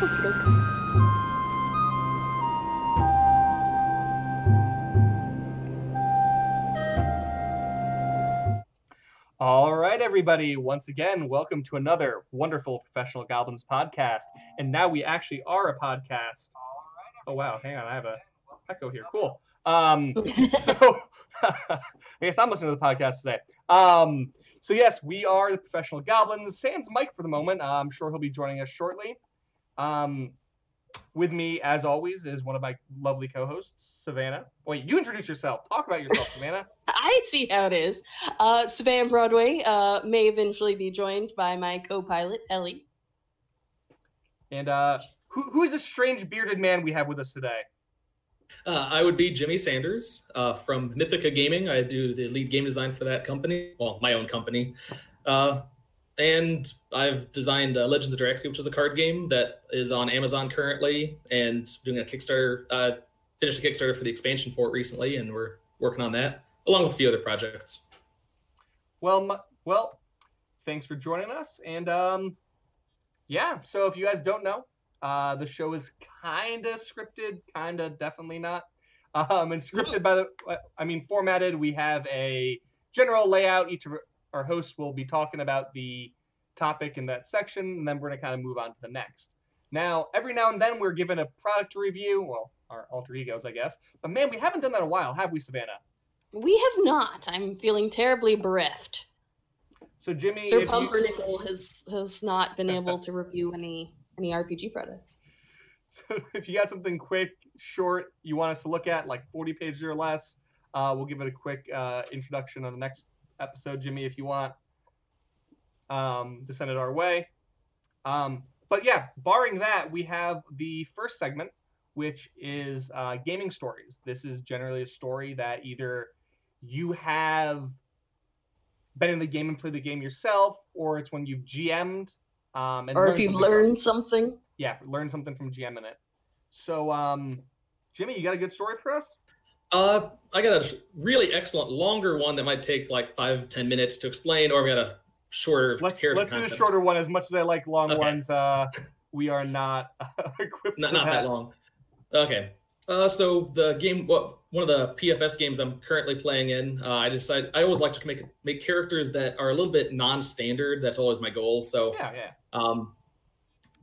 All right, everybody. Once again, welcome to another wonderful Professional Goblins podcast. And now we actually are a podcast. Oh wow, hang on, I have a echo here. Cool. Um, so I guess I'm listening to the podcast today. Um, so yes, we are the Professional Goblins. Sans Mike for the moment. Uh, I'm sure he'll be joining us shortly. Um, with me, as always, is one of my lovely co-hosts, Savannah. Wait, you introduce yourself. Talk about yourself, Savannah. I see how it is. Uh, Savannah Broadway uh, may eventually be joined by my co-pilot Ellie. And uh, who, who is this strange bearded man we have with us today? Uh, I would be Jimmy Sanders uh, from Mythica Gaming. I do the lead game design for that company, well, my own company. Uh, and I've designed uh, Legends of Draxia, which is a card game that is on Amazon currently, and doing a Kickstarter. Uh, finished a Kickstarter for the expansion for it recently, and we're working on that along with a few other projects. Well, m- well, thanks for joining us, and um, yeah. So if you guys don't know, uh, the show is kind of scripted, kind of definitely not. Um, and scripted by the, I mean, formatted. We have a general layout. Each of our hosts will be talking about the topic in that section, and then we're going to kind of move on to the next. Now, every now and then we're given a product to review. Well, our alter egos, I guess. But man, we haven't done that in a while, have we, Savannah? We have not. I'm feeling terribly bereft. So, Jimmy, Sir if you- Pumpernickel has has not been able to review any any RPG products. So if you got something quick, short, you want us to look at, like 40 pages or less, uh, we'll give it a quick uh, introduction on the next episode, Jimmy, if you want um, to send it our way. Um, but yeah, barring that, we have the first segment, which is uh, gaming stories. This is generally a story that either you have been in the game and played the game yourself, or it's when you've GM'd. Um, and Or if you've learned something. yeah, learn something from GM in it. So, um, Jimmy, you got a good story for us? Uh, I got a really excellent longer one that might take like five ten minutes to explain, or we got a shorter Let's let's do the shorter one. As much as I like long Okay. ones, uh, we are not equipped. not, for not that long. Okay. Uh, so the game, well, one of the PFS games I'm currently playing in, uh, I decided I always like to make make characters that are a little bit non-standard. That's always my goal. So Yeah, yeah. um,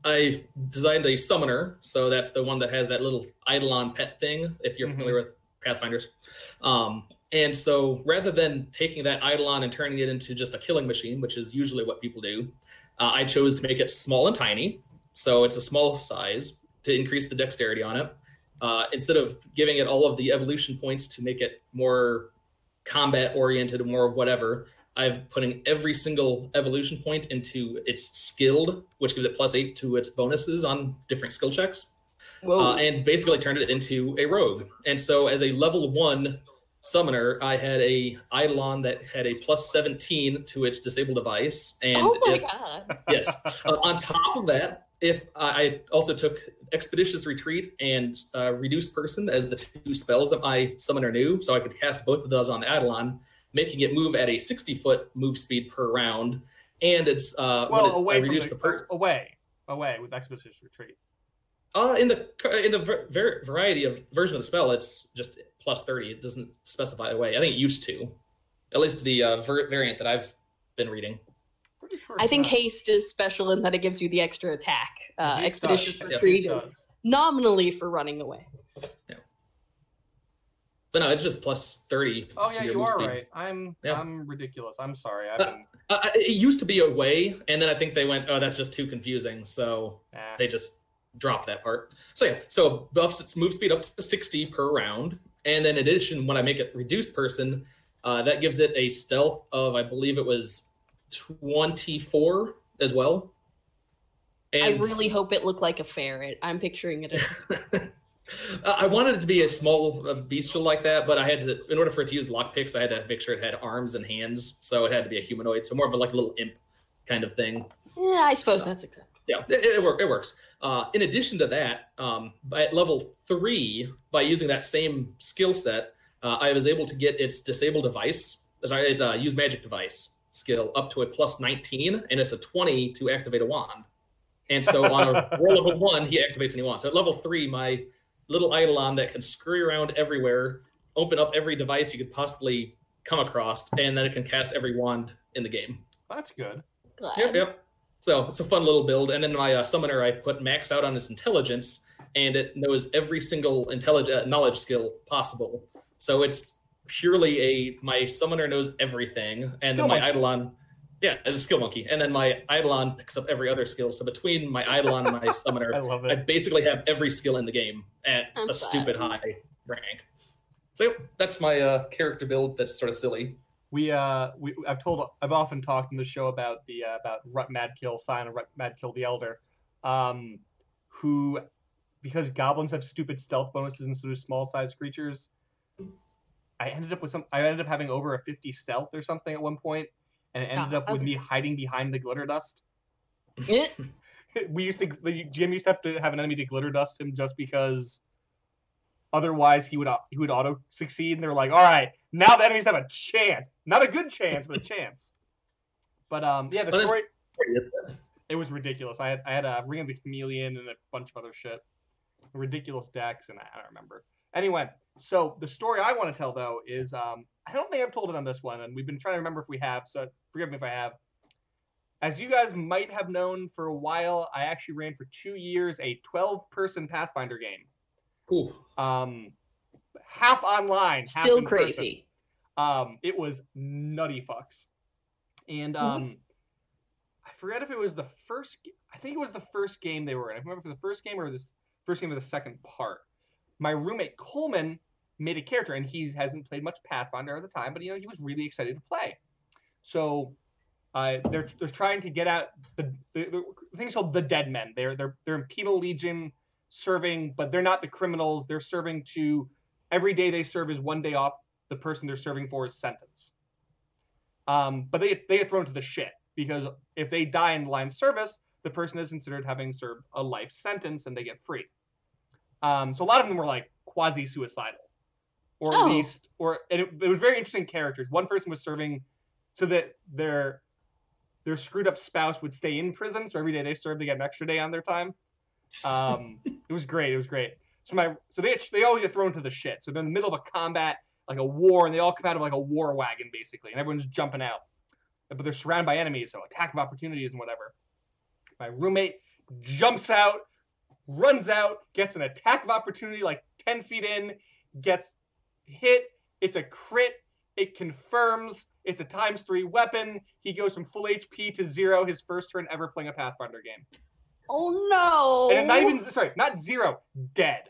I designed a summoner, so that's the one that has that little Eidolon pet thing. If you're Mhm. familiar with Pathfinders, um, and so rather than taking that Eidolon and turning it into just a killing machine, which is usually what people do, uh, I chose to make it small and tiny. So it's a small size to increase the dexterity on it. Uh, instead of giving it all of the evolution points to make it more combat oriented or more whatever, I've putting every single evolution point into its skilled, which gives it plus eight to its bonuses on different skill checks. Uh, and basically turned it into a rogue. And so, as a level one summoner, I had a Eidolon that had a plus seventeen to its disabled device, and oh my if, god. yes. Uh, on top of that, if I I also took Expeditious Retreat and uh, Reduced Person as the two spells that my summoner knew, so I could cast both of those on Eidolon, making it move at a 60 foot move speed per round. And it's uh, Well, it, I away from reduced the, the per- away, away with expeditious retreat. Uh, in the in the ver- ver- variety of version of the spell, it's just plus 30. It doesn't specify a way. I think it used to, at least the uh, ver- variant that I've been reading. Sure. I think not. haste is special in that it gives you the extra attack. Uh, Expeditious does. Yeah, retreat haste does. is nominally for running away. But no, it's just plus 30. Oh to yeah, your you are speed. right. I'm Yeah. I'm ridiculous. I'm sorry. I've Uh, been. Uh, it used to be a way, and then I think they went, "Oh, that's just too confusing," so eh. they just dropped that part. So yeah, so buffs its move speed up to sixty per round, and then in addition, when I make it reduced person, uh, that gives it a stealth of I believe it was twenty four as well. I really hope it looked like a ferret. I'm picturing it as I wanted it to be a small bestial like that, but I had to, in order for it to use lockpicks, I had to make sure it had arms and hands, so it had to be a humanoid, so more of a like a little imp kind of thing. Yeah, I suppose that's acceptable. Yeah, it, it, work, it works. Uh, in addition to that, um, at level three, by using that same skill set, uh, I was able to get its disable device, sorry, its uh, use magic device skill up to a plus 19, and it's a 20 to activate a wand. And so on a roll level one, he activates and wand. So at level three, my little Eidolon that can scurry around everywhere, open up every device you could possibly come across, and then it can cast every wand in the game. That's good. Glad. Yep, yep. So it's a fun little build. And then my uh, summoner, I put max out on his intelligence, and it knows every single intelligent uh, knowledge skill possible. So it's purely a my summoner knows everything, and Skill then my monkey. Eidolon, yeah, as a skill monkey, and then my Eidolon picks up every other skill. So between my Eidolon and my I summoner, love I basically have every skill in the game at I'm a sad. stupid high rank. So that's my uh, character build. That's sort of silly. We uh, we I've told I've often talked in the show about the uh, about Rut Madkill, Sign of Rut Madkill the Elder, um, who because goblins have stupid stealth bonuses instead of small sized creatures. I ended up with some. I ended up having over a fifty stealth or something at one point, and it ended up with me hiding behind the glitter dust. Eh, we used to the Jim used to have to have an enemy to glitter dust him just because otherwise he would he would auto succeed and they were like all right now the enemies have a chance. Not a good chance but a chance. But um yeah the Well, story it? was ridiculous. I had I had a Ring of the Chameleon and a bunch of other shit. Ridiculous decks and I I don't remember. Anyway so the story I want to tell though is um I don't think I've told it on this one and we've been trying to remember if we have so forgive me if I have. As you guys might have known for a while, I actually ran for two years a 12 person Pathfinder game. Ooh. Um, half online, half Still in person. crazy. Um, it was nutty fucks. And Mm-hmm. um, I forget if it was the first, I think it was the first game they were in. I remember for the first game or this first game of the second part. My roommate Coleman made a character, and he hasn't played much Pathfinder at the time, but you know he was really excited to play. So uh, they're they're trying to get out the, the, the thing's called the Dead Men. They're they're they're in penal legion serving, but they're not the criminals. They're serving to every day they serve is one day off. The person they're serving for is sentence. Um, but they they get thrown to the shit because if they die in line of service, the person is considered having served a life sentence and they get free. Um, so a lot of them were like quasi suicidal, or at Oh. least, or and it, it was very interesting characters. One person was serving so that their their screwed up spouse would stay in prison, so every day they served, they get an extra day on their time. Um, it was great. It was great. So my so they they always get thrown to the shit. So they're in the middle of a combat, like a war, and they all come out of like a war wagon basically, and everyone's jumping out. But they're surrounded by enemies, so attack of opportunities and whatever. My roommate jumps out, runs out, gets an attack of opportunity like ten feet in, gets hit. It's a crit. It confirms. It's a times three weapon. He goes from full HP to zero his first turn ever playing a Pathfinder game. Oh no! And not even sorry, not zero, dead.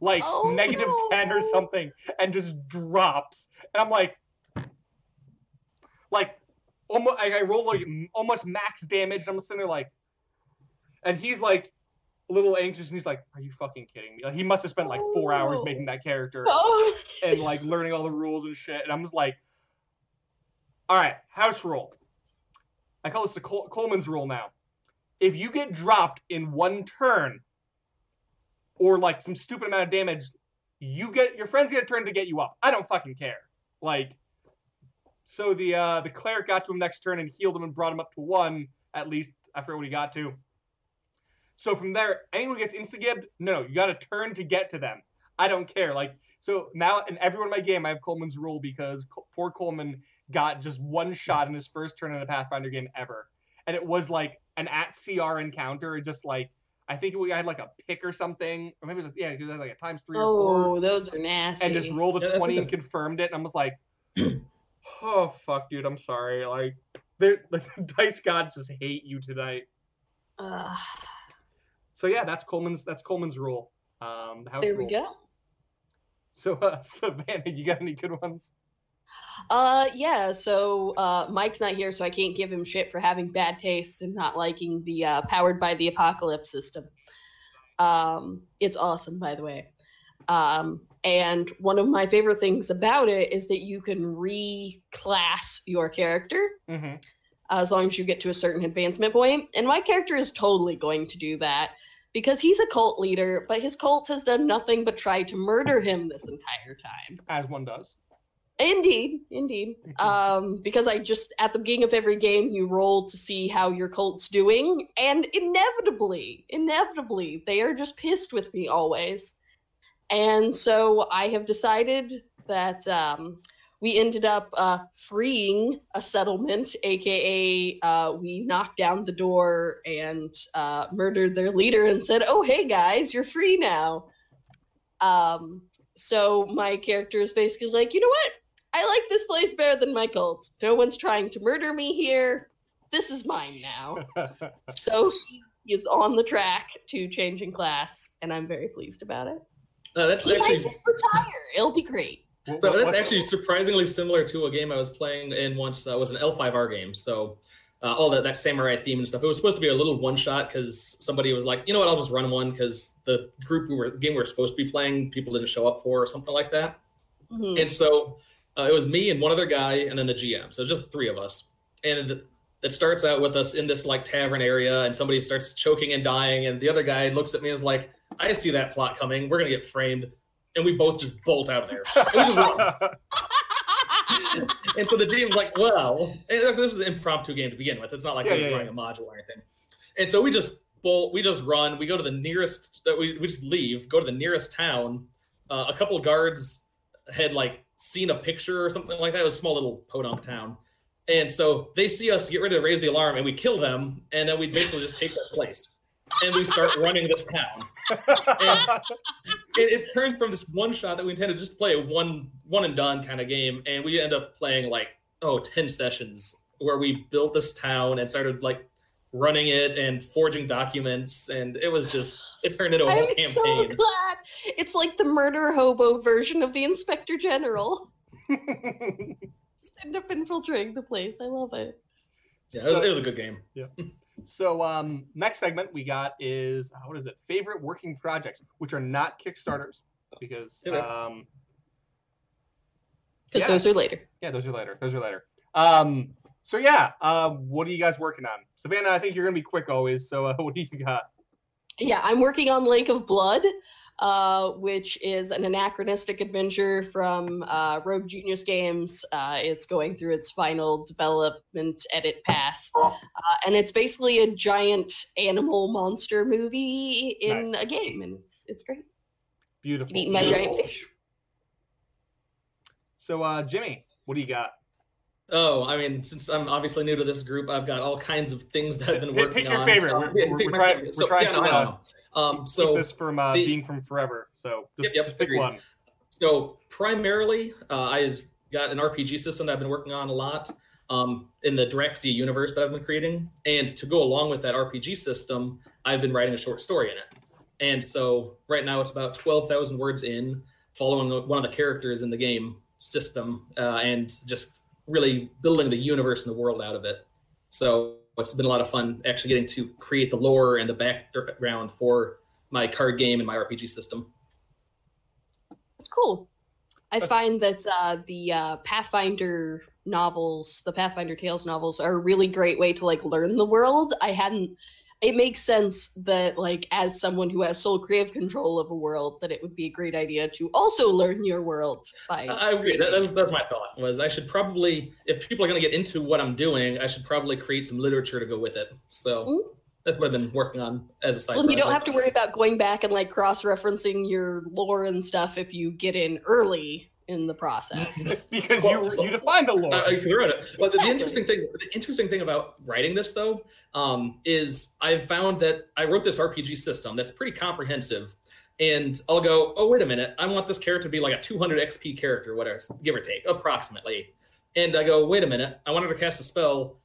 Like Oh, negative no. 10 or something, and just drops. And I'm like, like, almost, I, I roll like almost max damage, and I'm sitting there like, and he's like a little anxious, and he's like, "Are you fucking kidding me?" Like, he must have spent like four hours Oh. making that character Oh. and like learning all the rules and shit. And I'm just like, all right, house rule. I call this the Col- Coleman's rule now. If you get dropped in one turn, or like some stupid amount of damage, you get your friends get a turn to get you up. I don't fucking care. Like, so the uh the cleric got to him next turn and healed him and brought him up to one at least. I forget what he got to. So from there, anyone gets insta-gibbed, no, you got to turn to get to them. I don't care. Like so now in everyone in my game, I have Coleman's rule because poor Coleman got just one shot in his first turn in a Pathfinder game ever, and it was like an at CR encounter. Just like I think we had like a pick or something, or maybe it was yeah, it was like a times three or four, Oh, those are nasty. and just rolled Yeah, a I twenty and confirmed it. And I was like, oh fuck, dude, I'm sorry. Like, they're like dice gods just hate you tonight. Ugh. So yeah, that's Coleman's that's Coleman's rule. Um, the house there we go. So uh, Savannah, you got any good ones? Uh, yeah. So uh, Mike's not here, so I can't give him shit for having bad taste and not liking the uh, powered by the apocalypse system. Um, it's awesome, by the way. Um, and one of my favorite things about it is that you can reclass your character Mm-hmm. as long as you get to a certain advancement point. And my character is totally going to do that because he's a cult leader, but his cult has done nothing but try to murder him this entire time. As one does. Indeed, indeed. Um, because I just at the beginning of every game you roll to see how your cult's doing, and inevitably, inevitably, they are just pissed with me always. And so I have decided that um, we ended up uh, freeing a settlement, aka uh, we knocked down the door and uh, murdered their leader and said, "Oh, hey guys, you're free now." Um, so my character is basically like, you know what? I like this place better than my cult. No one's trying to murder me here. This is mine now. so he is on the track to changing class, and I'm very pleased about it. Uh, that's He actually might just retire. It'll be great. So that's actually surprisingly similar to a game I was playing in once. That was an L5R game. So uh, all that that samurai theme and stuff. It was supposed to be a little one shot because somebody was like, you know what, I'll just run one because the group we were game we were supposed to be playing people didn't show up for or something like that. Mhm. And so uh, it was me and one other guy, and then the GM. So it's just the three of us. And it starts out with us in this like tavern area, and somebody starts choking and dying, and the other guy looks at me and is like, "I see that plot coming. We're gonna get framed." And we both just bolt out of there. And we just run. and so the GM's like, "Well," this was an impromptu game to begin with. It's not like Yeah, was yeah, running a module or anything. And so we just bolt. We just run. We go to the nearest. uh, We we just leave. Go to the nearest town. Uh, a couple of guards had like seen a picture or something like that. It was a small little podunk town. And so they see us get ready to raise the alarm and we kill them and then we basically just take their place. And we start running this town. It, it turns from this one shot that we intended just to play a one one and done kind of game, and we end up playing like oh 10 sessions where we built this town and started like running it and forging documents and it was just it turned into a whole I'm so glad. It's like the murder hobo version of the Inspector General. Just end up infiltrating the place. I love it. Yeah, it was, it was a good game. Yeah. so, um, next segment we got is uh, what is it? Favorite working projects, which are not Kickstarters, because um, Because Yeah. those are later. yeah, those are later. Those are later. Um, so yeah, uh, what are you guys working on? Savannah, I think you're gonna be quick always. So, uh, what do you got? Yeah, I'm working on Lake of Blood, uh, which is an anachronistic adventure from uh, Rogue Genius Games. Uh, it's going through its final development edit pass, uh, and it's basically a giant animal monster movie in Nice. a game, and it's it's great. Beautiful. Eating my giant fish. So, uh, Jimmy, what do you got? Oh, I mean, since I'm obviously new to this group, I've got all kinds of things that I've been working pick your on. favorite. Um, We're- we're- pick we're my trying- favorite. we're trying yeah, to, no, uh. Um, Keep so this from uh, the- being from forever. So, just, Yep, yep, just pick agreed. one. So primarily, uh, I've got an RPG system that I've been working on a lot um, in the Draxia universe that I've been creating, and to go along with that RPG system, I've been writing a short story in it. And so right now it's about twelve thousand words in, following one of the characters in the game system, uh, and just really building the universe and the world out of it. So it's been a lot of fun actually getting to create the lore and the background for my card game and my RPG system. It's cool. I find that uh, the uh, Pathfinder novels, the Pathfinder Tales novels, are a really great way to like learn the world. I hadn't. It makes sense that like as someone who has sole creative control of a world, that it would be a great idea to also learn your world by. I agree. That, that's, that's my thought. Was I should probably, if people are going to get into what I'm doing, I should probably create some literature to go with it. So Mm. that's what I've been working on as a side. well, you don't have to worry about going back and like cross-referencing your lore and stuff if you get in early in the process. because Well, you you defined the lore. Uh, because we're it. Well, the, the interesting thing, the interesting thing about writing this though, um, is I've found that I wrote this RPG system that's pretty comprehensive, and I'll go, oh wait a minute, I want this character to be like a 200 XP character, whatever, give or take, approximately. And I go, wait a minute, I wanted to cast a spell.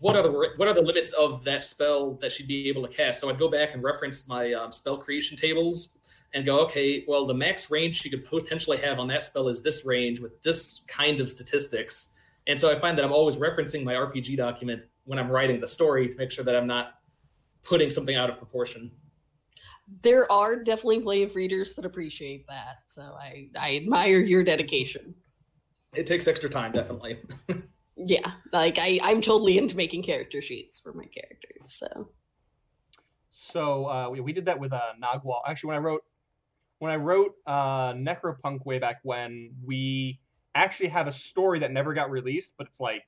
What are the what are the limits of that spell that she'd be able to cast? So I'd go back and reference my um, spell creation tables and go, okay, well, the max range she could potentially have on that spell is this range with this kind of statistics. And so I find that I'm always referencing my RPG document when I'm writing the story to make sure that I'm not putting something out of proportion. there are definitely plenty of readers that appreciate that, so I I admire your dedication. It takes extra time, definitely. Yeah, like I, I'm totally into making character sheets for my characters. So So uh, we, we did that with uh, Nagwal. Actually, when I wrote when I wrote uh, Necropunk way back when, we actually have a story that never got released, but it's like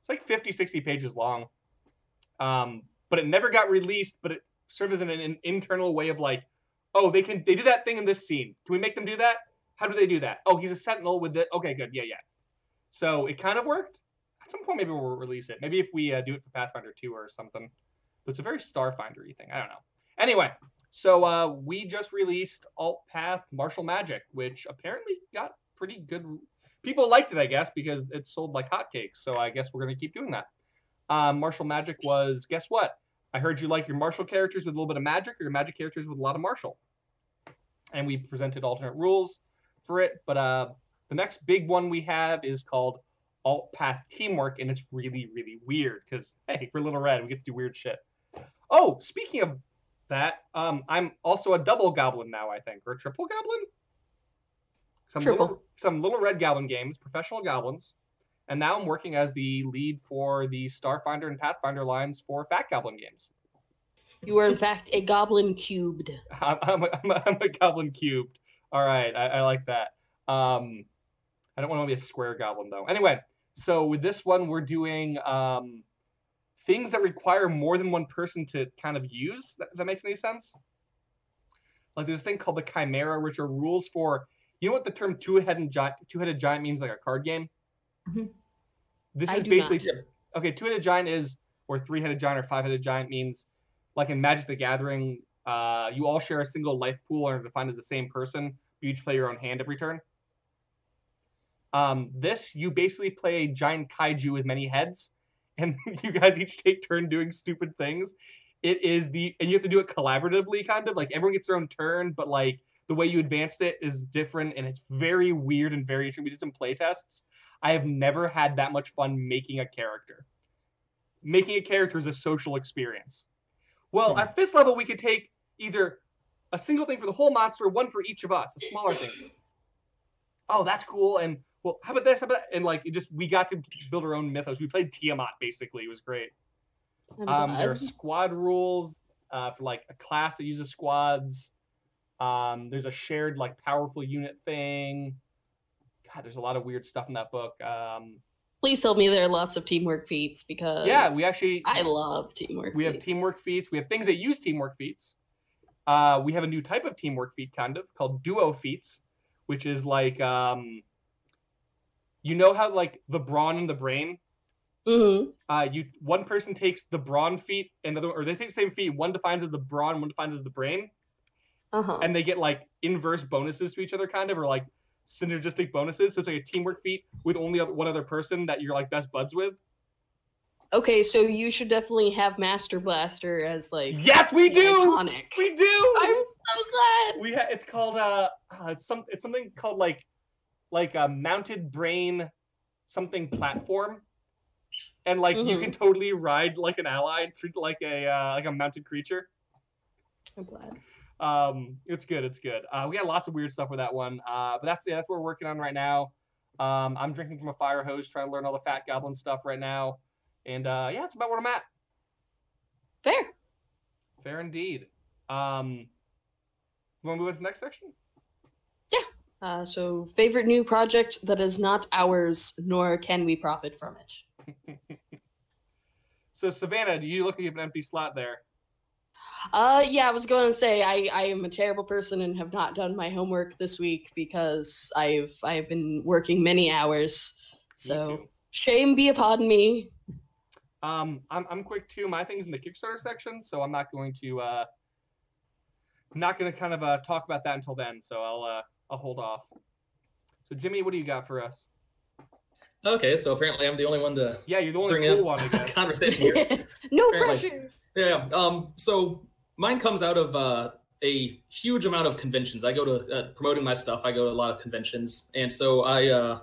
it's like 50, 60 pages long. Um, but it never got released, but it served as an, an internal way of like, oh, they can they do that thing in this scene. Can we make them do that? How do they do that? Oh, he's a sentinel with the okay, good, yeah, yeah. So it kind of worked. At some point, maybe we'll release it. Maybe if we uh, do it for Pathfinder 2 or something. But it's a very Starfinder-y thing. I don't know. Anyway, so uh, we just released Alt Path Martial Magic, which apparently got pretty good. People liked it, I guess, because it sold like hotcakes. So I guess we're going to keep doing that. Um, martial Magic was, guess what? I heard you like your martial characters with a little bit of magic, or your magic characters with a lot of martial. And we presented alternate rules for it. But uh, the next big one we have is called Alt Path Teamwork, and it's really, really weird because hey, we're Little Red, we get to do weird shit. Oh, speaking of that, um, I'm also a double goblin now, I think, or a triple goblin. Some Triple. Little, some Little Red Goblin games, professional goblins, and now I'm working as the lead for the Starfinder and Pathfinder lines for Fat Goblin games. You are in fact a goblin cubed. I'm, I'm, a, I'm, a, I'm a goblin cubed. All right, I, I like that. Um, I don't want to be a square goblin though. Anyway, so with this one, we're doing um, things that require more than one person to kind of use. That, that makes any sense? Like there's a thing called the Chimera, which are rules for. You know what the term two-headed giant, two-headed giant means, like a card game. Mhm. This I is basically not. okay. Two-headed giant is, or three-headed giant, or five-headed giant means, like in Magic the Gathering, uh, you all share a single life pool and are defined as the same person. You each play your own hand every turn. Um, this you basically play a giant kaiju with many heads, and you guys each take turn doing stupid things. It is the and you have to do it collaboratively, kind of like everyone gets their own turn, but like the way you advanced it is different, and it's very weird and very interesting. We did some play tests. I have never had that much fun making a character. Making a character is a social experience. Well, at fifth level, we could take either a single thing for the whole monster, one for each of us, a smaller thing. Oh, that's cool. And well, how about this? How about that? And like, it just we got to build our own mythos. We played Tiamat basically. It was great. Um, there are squad rules uh, for like a class that uses squads. Um, there's a shared like powerful unit thing. God, there's a lot of weird stuff in that book. Um, Please tell me there are lots of teamwork feats because Yeah, we actually- I love teamwork. we have teamwork feats. We have things that use teamwork feats. Uh, we have a new type of teamwork feat, kind of called duo feats, which is like, um, you know how like the brawn and the brain. Mhm. Uh, you one person takes the brawn feat, and the other, or they take the same feat. One defines as the brawn, one defines as the brain, Uh-huh. and they get like inverse bonuses to each other, kind of, or like synergistic bonuses. So it's like a teamwork feat with only other, one other person that you're like best buds with. Okay, so you should definitely have Master Blaster as like Yes, we do. iconic. We do. I'm so glad. we ha- it's called uh, uh it's some it's something called like like a mounted brain something platform. And like you Mhm. can totally ride like an ally and treat like a uh, like a mounted creature. I'm glad. um it's good it's good. Uh we got lots of weird stuff with that one. Uh but that's yeah that's what we're working on right now. Um i'm drinking from a fire hose trying to learn all the fat goblin stuff right now. And uh yeah it's about where i'm at. Fair. fair indeed. Um you want to move on to the next section Uh, so, favorite new project that is not ours, nor can we profit from it. so savannah do you look like you have an empty slot there Uh, yeah, I was going to say I, I am a terrible person and have not done my homework this week because I've I've been working many hours. So shame be upon me. Um, I'm I'm quick too. My thing's in the Kickstarter section, so I'm not going to uh, not going to kind of uh, talk about that until then. So I'll uh, I'll hold off. So Jimmy, what do you got for us? Okay, so apparently I'm the only one to Yeah, you're the only bring cool in one, I guess. conversation here. no Apparently. pressure. Yeah. Um. So mine comes out of uh, a huge amount of conventions. I go to uh, promoting my stuff. I go to a lot of conventions, and so I uh,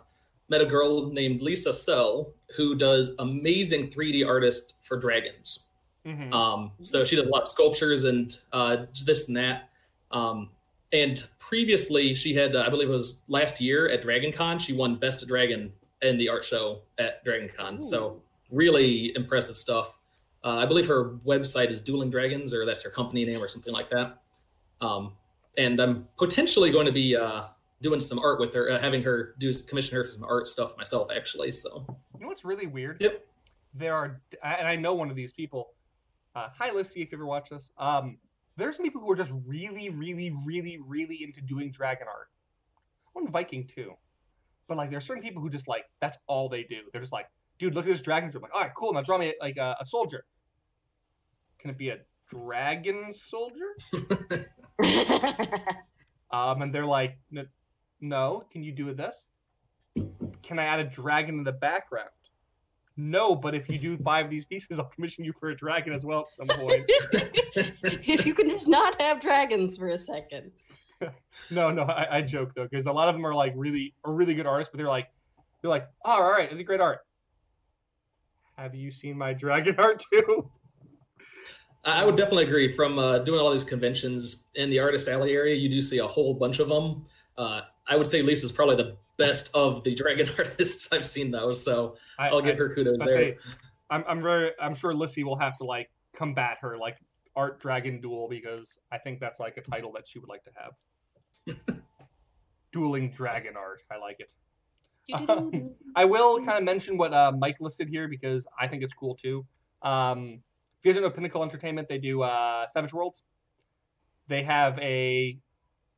met a girl named Lisa Sell who does amazing 3D artist for dragons. Mhm. Um, so she does a lot of sculptures and uh, this and that. Um, and previously, she had, uh, I believe it was last year at Dragon Con, she won Best Dragon in the art show at Dragon Con. So really impressive stuff. Uh, I believe her website is Dueling Dragons, or that's her company name, or something like that. Um, and I'm potentially going to be uh, doing some art with her, uh, having her do commission her for some art stuff myself, actually. So You know what's really weird? Yep. There are, and I know one of these people. Uh, hi, Lissy, if you ever watch this. Um, there's some people who are just really, really, really, really into doing dragon art. On Viking too, but like there's certain people who just like that's all they do. They're just like, dude, look at this dragon. I'm like, all right, cool. Now draw me like a, a soldier. Can it be a dragon soldier? Um, and they're like, "N- no, can you do this? Can I add a dragon in the background? No, but if you do five of these pieces, I'll commission you for a dragon as well at some point. if you can just not have dragons for a second. no, no, I, I joke though, because a lot of them are like really, are really good artists, but they're like, they're like, oh, all right, it's a great art. Have you seen my dragon art too? I would definitely agree. From uh, doing all these conventions in the Artist Alley area, you do see a whole bunch of them. Uh, I would say Lisa's probably the best of the dragon artists I've seen, though. So I, I'll give I- her kudos I there. say, I'm, I'm very, I'm sure Lissy will have to like combat her like art dragon duel because I think that's like a title that she would like to have. Dueling dragon art, I like it. Um, I will kind of mention what uh, Mike listed here because I think it's cool too. Um, if you guys don't know Pinnacle Entertainment, they do uh, Savage Worlds. They have a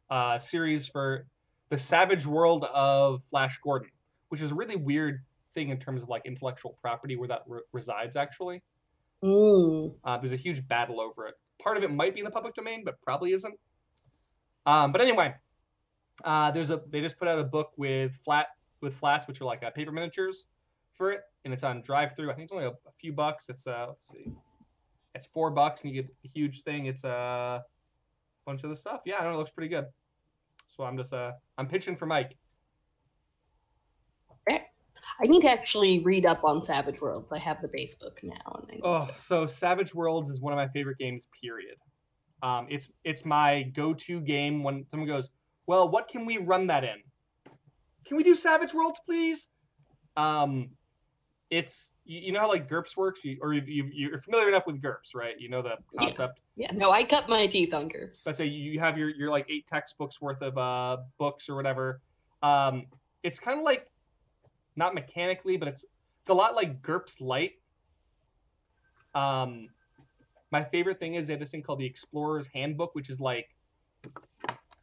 uh, series for the Savage World of Flash Gordon, which is a really weird thing in terms of like intellectual property where that re- resides actually. Mm. Uh, there's a huge battle over it. Part of it might be in the public domain, but probably isn't. Um, but anyway, uh, there's a they just put out a book with flat with flats, which are like uh, paper miniatures for it, and it's on drive through. I think it's only a, a few bucks. It's uh, let's see, it's four bucks, and you get a huge thing. It's a bunch of the stuff. Yeah, I know, it looks pretty good. So I'm just uh, I'm pitching for Mike. I need to actually read up on Savage Worlds. I have the base book now, and I Oh, to- so Savage Worlds is one of my favorite games. Period. Um, it's it's my go-to game when someone goes, "Well, what can we run that in? Can we do Savage Worlds, please?" Um, it's you, you know how like GURPS works, you, or you've, you've, you're familiar enough with GURPS, right? You know the Yeah. concept. yeah, no, I cut my teeth on GURPS. Let's say you have your your like eight textbooks worth of uh, books or whatever. Um, it's kind of like not mechanically, but it's it's a lot like GURPS Light. Um, my favorite thing is they have this thing called the Explorer's Handbook, which is like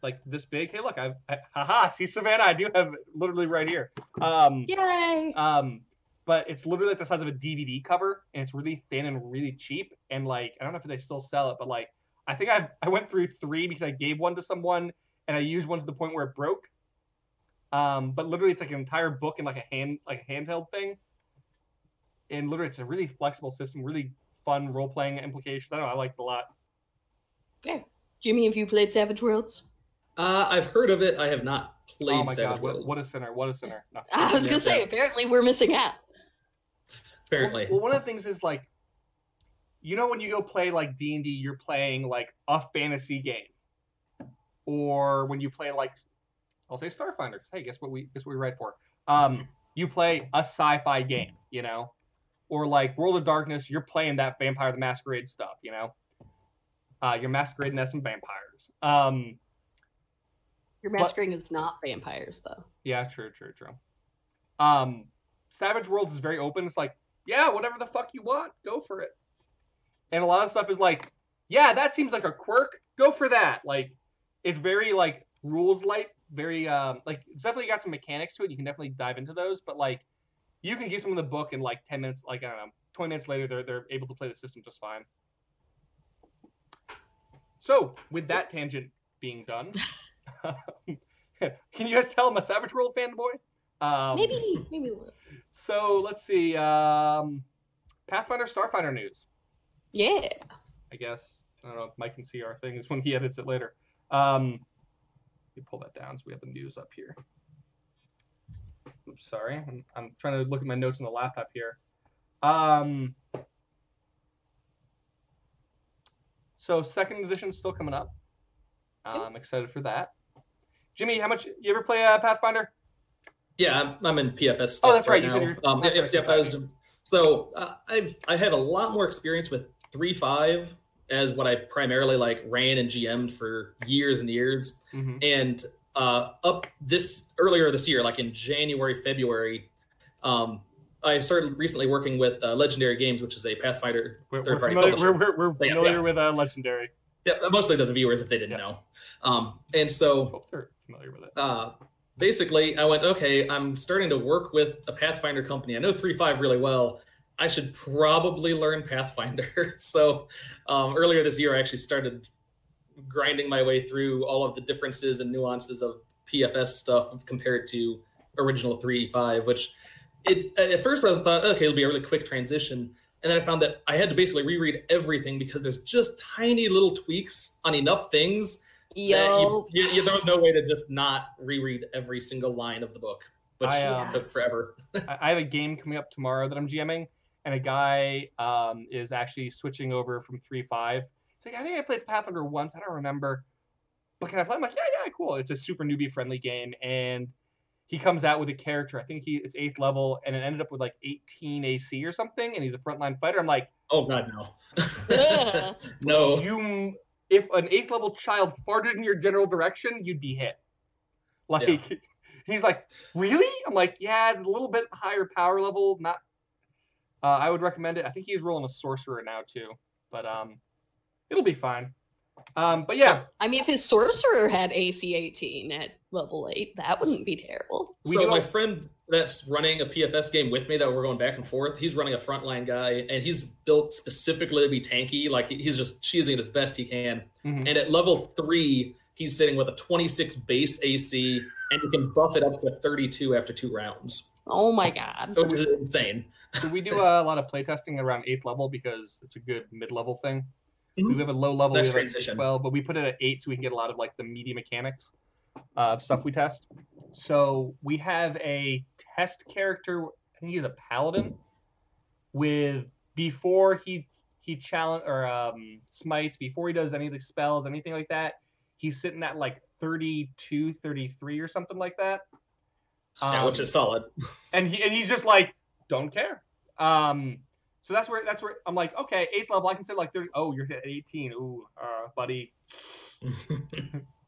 like this big. Hey, look, I've I, haha, see Savannah, I do have it literally right here. Um, Yay! um, but it's literally like the size of a DVD cover, and it's really thin and really cheap. And like, I don't know if they still sell it, but like, I think I I went through three because I gave one to someone, and I used one to the point where it broke. Um, but literally, it's like an entire book in like a hand like a handheld thing. And literally, it's a really flexible system, really fun role playing implications. I don't know, I liked it a lot. Yeah, Jimmy, have you played Savage Worlds? Uh, I've heard of it. I have not played oh my Savage god, what, Worlds. what a sinner! What a sinner! No. I was gonna say, yeah. apparently we're missing out. Apparently, Well, well, one of the things is like, you know, when you go play like D and D, you're playing like a fantasy game, or when you play like, I'll say Starfinder. 'cause, Hey, guess what we guess what we write for? Um, you play a sci-fi game, you know, or like World of Darkness. You're playing that Vampire the Masquerade stuff, you know. Uh, you're masquerading as some vampires. Um, Your But- masquerading is not vampires, though. Yeah, true, true, true. Um, Savage Worlds is very open. It's like, yeah, whatever the fuck you want, go for it. And a lot of stuff is like, yeah, that seems like a quirk. Go for that. Like, it's very like rules light. Very um, like it's definitely got some mechanics to it. You can definitely dive into those, but like, you can give someone the book in like ten minutes. Like I don't know, twenty minutes later, they're they're able to play the system just fine. So, with that tangent being done, can you guys tell I'm a Savage World fanboy? Um, maybe, maybe. a little. So let's see. Um, Pathfinder Starfinder news. Yeah. I guess I don't know if Mike can see our things when he edits it later. Um, let me pull that down so we have the news up here. Oops, sorry. I'm, I'm trying to look at my notes on the laptop here. Um, so second edition is still coming up. I'm excited for that. Jimmy, how much you ever play uh, Pathfinder? Yeah, I'm, I'm in PFS. Oh, that's right, you now. you're- Um, that's yeah, right. I was, so uh, I've I have a lot more experience with three five as what I primarily like ran and GM'd for years and years. Mm-hmm. and uh, up this earlier this year, like in January, February, um, I started recently working with uh, Legendary Games, which is a Pathfinder We're, third party familiar, publisher. we're, we're, we're Yeah, familiar yeah. with uh, Legendary. Yeah, mostly to the viewers if they didn't Yeah. know. Um, and so Hope they're familiar with it. uh, basically, I went, okay, I'm starting to work with a Pathfinder company. I know 3.5 really well. I should probably learn Pathfinder. so um, earlier this year, I actually started grinding my way through all of the differences and nuances of PFS stuff compared to original 3.5, which it at first I was thought, okay, it'll be a really quick transition. And then I found that I had to basically reread everything because there's just tiny little tweaks on enough things Yo, you, you, you- there was no way to just not reread every single line of the book, which I, um, took forever. I I have a game coming up tomorrow that I'm GMing, and a guy um, is actually switching over from three five. He's like, I think I played Pathfinder once. I don't remember, but can I play? I'm like, yeah, yeah, cool. It's a super newbie friendly game, and he comes out with a character. I think he it's eighth level, and it ended up with like 18 AC or something, and he's a frontline fighter. I'm like, Oh god, no, no. you, if an eighth level child farted in your general direction, you'd be hit. Like. Yeah. He's like, really? I'm like, yeah, it's a little bit higher power level. Not, uh, I would recommend it. I think he's rolling a sorcerer now too, but um, it'll be fine. Um, but yeah, I mean, if his sorcerer had AC 18 at level 8, that wouldn't be terrible. we so do my friend that's running a PFS game with me that we're going back and forth, he's running a frontline guy, and he's built specifically to be tanky. Like he's just cheesing it as best he can. Mhm. And at level three, he's sitting with a 26 base AC, and you can buff it up to 32 after two rounds, Oh my god. which is insane. So we do a lot of playtesting around eighth level because it's a good mid-level thing. Mhm. We have a low level, we Nice have like transition. twelve, but we put it at eight so we can get a lot of like the meaty mechanics uh, of stuff we test. So we have a test character. I think he's a paladin. With before he he challenge or um, smites before he does any of the spells, anything like that, he's sitting at like 32, 33 or something like that. yeah, which Um, is solid. and he and he's just like don't care um so that's where that's where i'm like okay eighth level i consider like 30 oh you're at 18 ooh uh buddy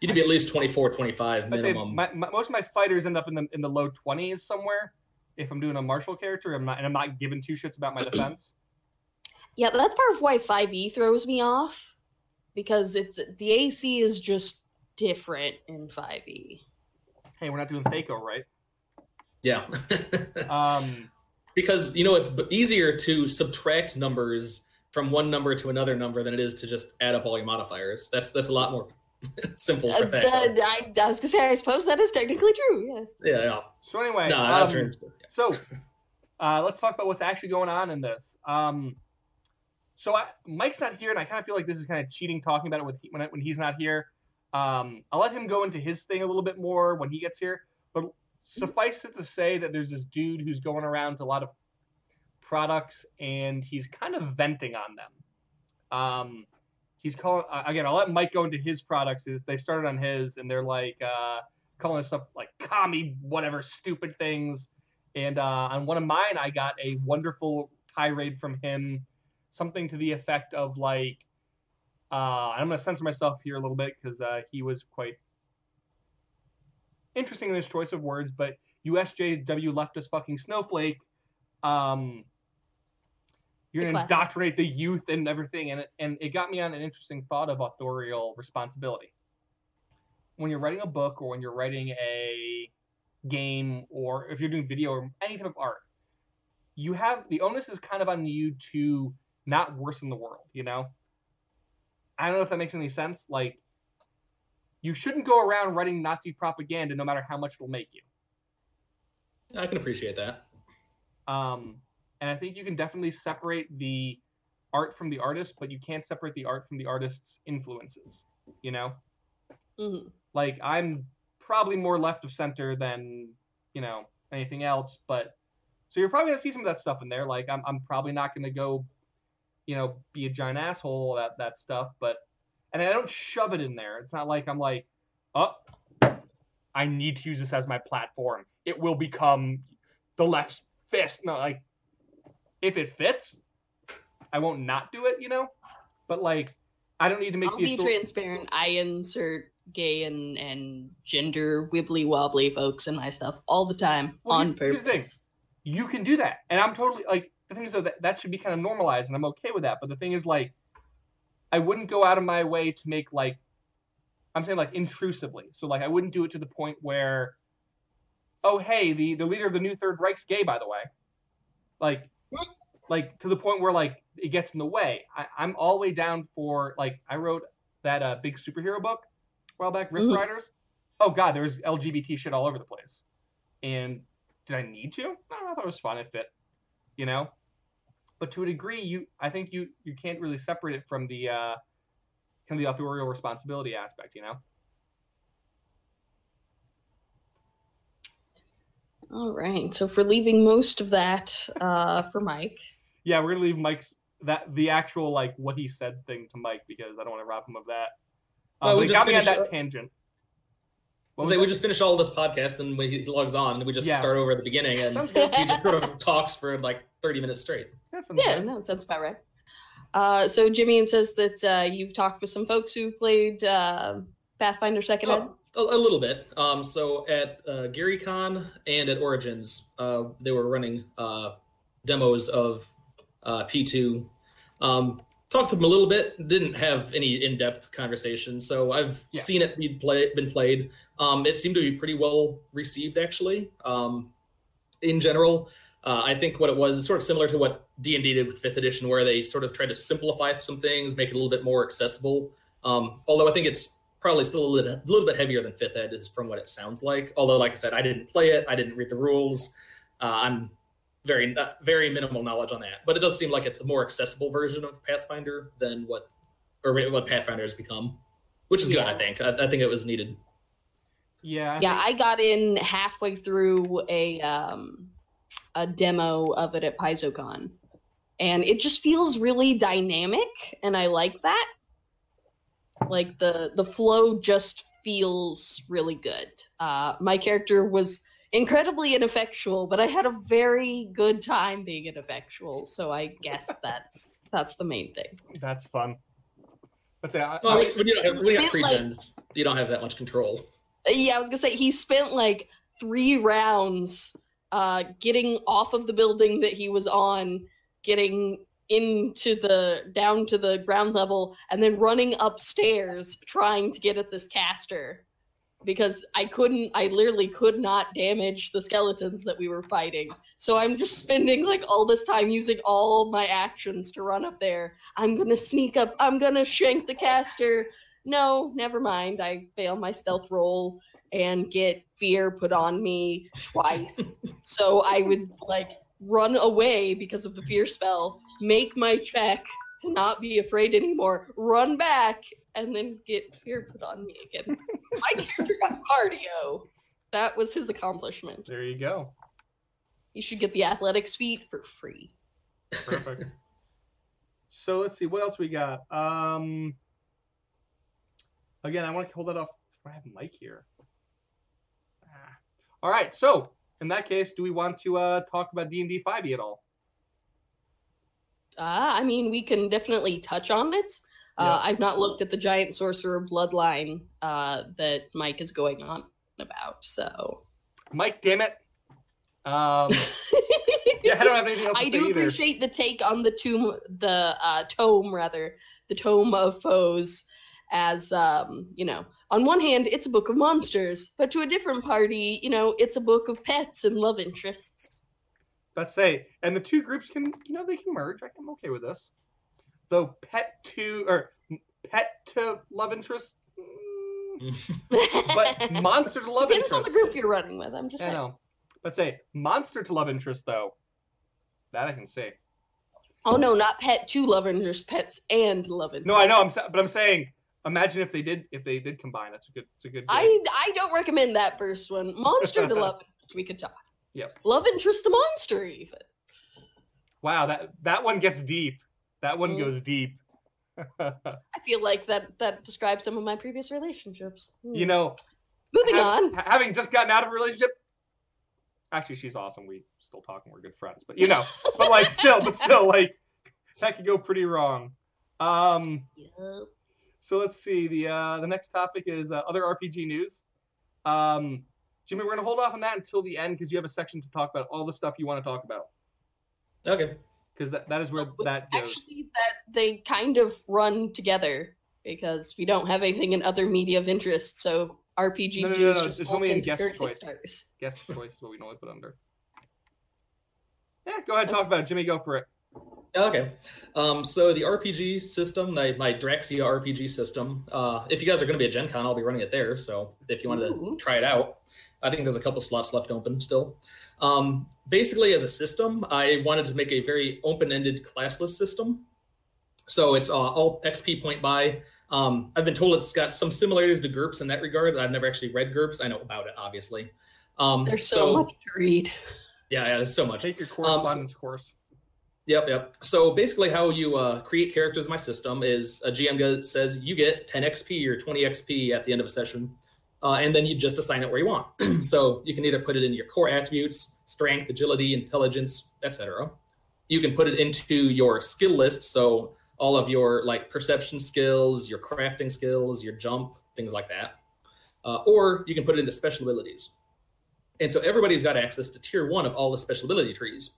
you need to be at least 24, 25 minimum. my, my, most of my fighters end up in the in the low 20s somewhere if i'm doing a martial character I'm not, and i'm not giving two shits about my defense Yeah, that's part of why 5e throws me off because it's the AC is just different in E. 5e. hey we're not doing Thaco, right yeah. um because you know it's easier to subtract numbers from one number to another number than it is to just add up all your modifiers. That's that's a lot more simple Uh, for that- that. I, I was gonna say, I suppose that is technically true. Yes. yeah, yeah. so anyway No, um, that's true. So, uh, let's talk about what's actually going on in this. Um, so I, Mike's not here, and I kind of feel like this is kind of cheating talking about it with when, I- when he's not here. Um, I'll let him go into his thing a little bit more when he gets here. But suffice it to say that there's this dude who's going around to a lot of products, and he's kind of venting on them. Um, he's calling uh, again. I'll let Mike go into his products. Is they started on his, and they're like uh, calling stuff like commie, whatever, stupid things. And uh, on one of mine, I got a wonderful tirade from him, something to the effect of like, uh, I'm going to censor myself here a little bit because uh, he was quite interesting in his choice of words. But USJW leftist fucking snowflake, um, you're going to classic. indoctrinate the youth and everything, and it, and it got me on an interesting thought of authorial responsibility. When you're writing a book or when you're writing a game or if you're doing video or any type of art, you have the onus is kind of on you to not worsen the world, you know? I don't know if that makes any sense. Like, you shouldn't go around writing Nazi propaganda no matter how much it'll make you. I can appreciate that. Um, and I think you can definitely separate the art from the artist, but you can't separate the art from the artist's influences, you know? hmm like I'm probably more left of center than you know anything else, but so you're probably gonna see some of that stuff in there. Like I'm I'm probably not gonna go, you know, be a giant asshole that that stuff, but and I don't shove it in there. It's not like I'm like, oh, I need to use this as my platform. It will become the left's fist. No, like if it fits, I won't not do it. You know, but like I don't need to make I'll be transparent. I insert gay and and gender wibbly wobbly folks in my stuff all the time Well, on here's- here's the thing. purpose. you can do that and i'm totally like the thing is though that, that should be kind of normalized and i'm okay with that but the thing is like i wouldn't go out of my way to make like i'm saying like intrusively so like i wouldn't do it to the point where oh hey the the leader of the new third reich's gay by the way like like to the point where like it gets in the way I, i'm all the way down for like i wrote that uh, big superhero book a while back rift Mhm. riders oh god there was lgbt shit all over the place and did I need to? No, I thought it was fun. It fit, you know. But to a degree, you I think you you can't really separate it from the uh, kind of the authorial responsibility aspect, you know. All right. So for leaving most of that uh, for Mike. Yeah, we're gonna leave Mike's that the actual like what he said thing to Mike because I don't want to rob him of that. Um, Well, but we it just got me on finished- that tangent. What Say was we that? just finish all this podcast, and we, he logs on, and we just Yeah. start over at the beginning, and he just sort of talks for like thirty minutes straight. That Yeah, good. no, sounds about right. Uh, so Jimmy says that uh, you've talked with some folks who played uh, Pathfinder Second Ed. Oh, a, a little bit. Um, so at uh, GaryCon and at Origins, uh, they were running uh, demos of uh, P2. Um, talked to them a little bit. Didn't have any in-depth conversation. So I've Yeah. seen it be play, been played. Um, it seemed to be pretty well received, actually. Um, in general, uh, I think what it was is sort of similar to what D and D did with Fifth Edition, where they sort of tried to simplify some things, make it a little bit more accessible. Um, although I think it's probably still a little, a little bit heavier than Fifth Ed is from what it sounds like. Although, like I said, I didn't play it, I didn't read the rules. Uh, I'm very very minimal knowledge on that, but it does seem like it's a more accessible version of Pathfinder than what or what Pathfinder has become, which is good. I think. I, I think it was needed. Yeah. I yeah, think- I got in halfway through a um, a demo of it at PaizoCon, and it just feels really dynamic, and I like that. Like the the flow just feels really good. Uh, my character was incredibly ineffectual, but I had a very good time being ineffectual, so I guess that's that's the main thing. that's fun. Let's say I, Well, I- when you don't have, when you have bit pre like- you don't have that much control. Yeah, I was gonna say he spent like three rounds uh getting off of the building that he was on, getting into the down to the ground level, and then running upstairs trying to get at this caster. Because I couldn't I literally could not damage the skeletons that we were fighting. So I'm just spending like all this time using all my actions to run up there. I'm gonna sneak up, I'm gonna shank the caster no, never mind. I fail my stealth roll and get fear put on me twice. so I would like run away because of the fear spell, make my check to not be afraid anymore, run back, and then get fear put on me again. my character got cardio. That was his accomplishment. there you go. You should get the athletics feat for free. Perfect. so let's see what else we got. Um, again, I want to hold that off. I have Mike here. Ah. All right. So in that case, do we want to uh, talk about D and D five E at all? Uh, I mean, we can definitely touch on it. Uh, Yeah. I've not looked at the giant sorcerer bloodline uh, that Mike is going on about, so. Mike, damn it. Um, yeah, I don't have anything else to I do either. appreciate the take on the tomb, the uh, tome rather, the tome of foes. As um, you know, on one hand, it's a book of monsters, but to a different party, you know, it's a book of pets and love interests. Let's say, and the two groups can, you know, they can merge. I- I'm okay with this. Though pet to or pet to love interest, but monster to love depends interest. Depends on the group you're running with. I'm just I saying. know. Let's say monster to love interest though. That I can say. Oh no, not pet to love interest, pets and love interest. No, I know. I'm but I'm saying. Imagine if they did if they did combine. That's a good. It's a good. game. I I don't recommend that first one. Monster to love interest, we could talk. Yep. Love interest to monster even. Wow, that that one gets deep. That one Mm. goes deep. I feel like that that describes some of my previous relationships. Hmm. you know, Moving hav- on. having just gotten out of a relationship. Actually, she's awesome. We still talking. We're good friends, but you know, but like still, but still, like that could go pretty wrong. Um, Yep. So let's see. The uh, the next topic is uh, other RPG news. Um, Jimmy, we're gonna hold off on that until the end because you have a section to talk about all the stuff you want to talk about. Okay. Because that, that is where Well, that goes. Actually, that they kind of run together because we don't have anything in other media of interest. So RPG No, no, no, no, just it's falls only in into guest choice. Guest choice is what we normally put under. Yeah, go ahead, and talk about it, Jimmy. Go for it. Okay. Um, so the RPG system, my, my Draxia RPG system, uh, if you guys are going to be at Gen Con, I'll be running it there. So if you want to try it out, I think there's a couple slots left open still. Um, basically, as a system, I wanted to make a very open ended classless system. So it's uh, all XP point by. Um, I've been told it's got some similarities to GURPS in that regard. I've never actually read GURPS. I know about it, obviously. Um, There's so, much to read. Yeah, yeah, there's so much. Take your correspondence course. Yep, yep. So basically, how you uh, create characters in my system is a GM says you get 10 XP or 20 XP at the end of a session, uh, and then you just assign it where you want. so you can either put it into your core attributes, strength, agility, intelligence, etc. You can put it into your skill list, so all of your like perception skills, your crafting skills, your jump, things like that. Uh, or you can put it into special abilities. And so everybody's got access to tier one of all the special ability trees.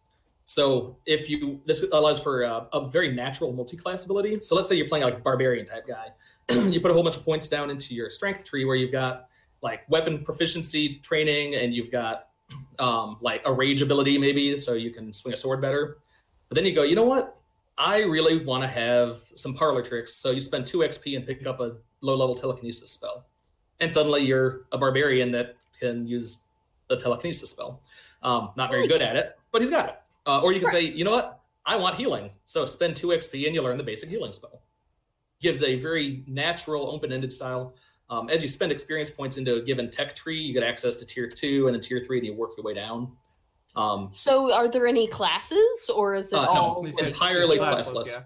So if you this allows for a, a very natural multi-class ability. So let's say you're playing like barbarian type guy, you put a whole bunch of points down into your strength tree where you've got like weapon proficiency training and you've got um, like a rage ability maybe, so you can swing a sword better. But then you go, you know what? I really want to have some parlor tricks. So you spend two XP and pick up a low-level telekinesis spell, and suddenly you're a barbarian that can use a telekinesis spell. Um, not very good at it, but he's got it. Uh, or you can say, you know what? I want healing. So spend two XP and you learn the basic healing spell. Gives a very natural, open ended style. Um, as you spend experience points into a given tech tree, you get access to tier two and then tier three, and you work your way down. Um, So, are there any classes, or is it Uh, no, all It's entirely classless, classless. yeah.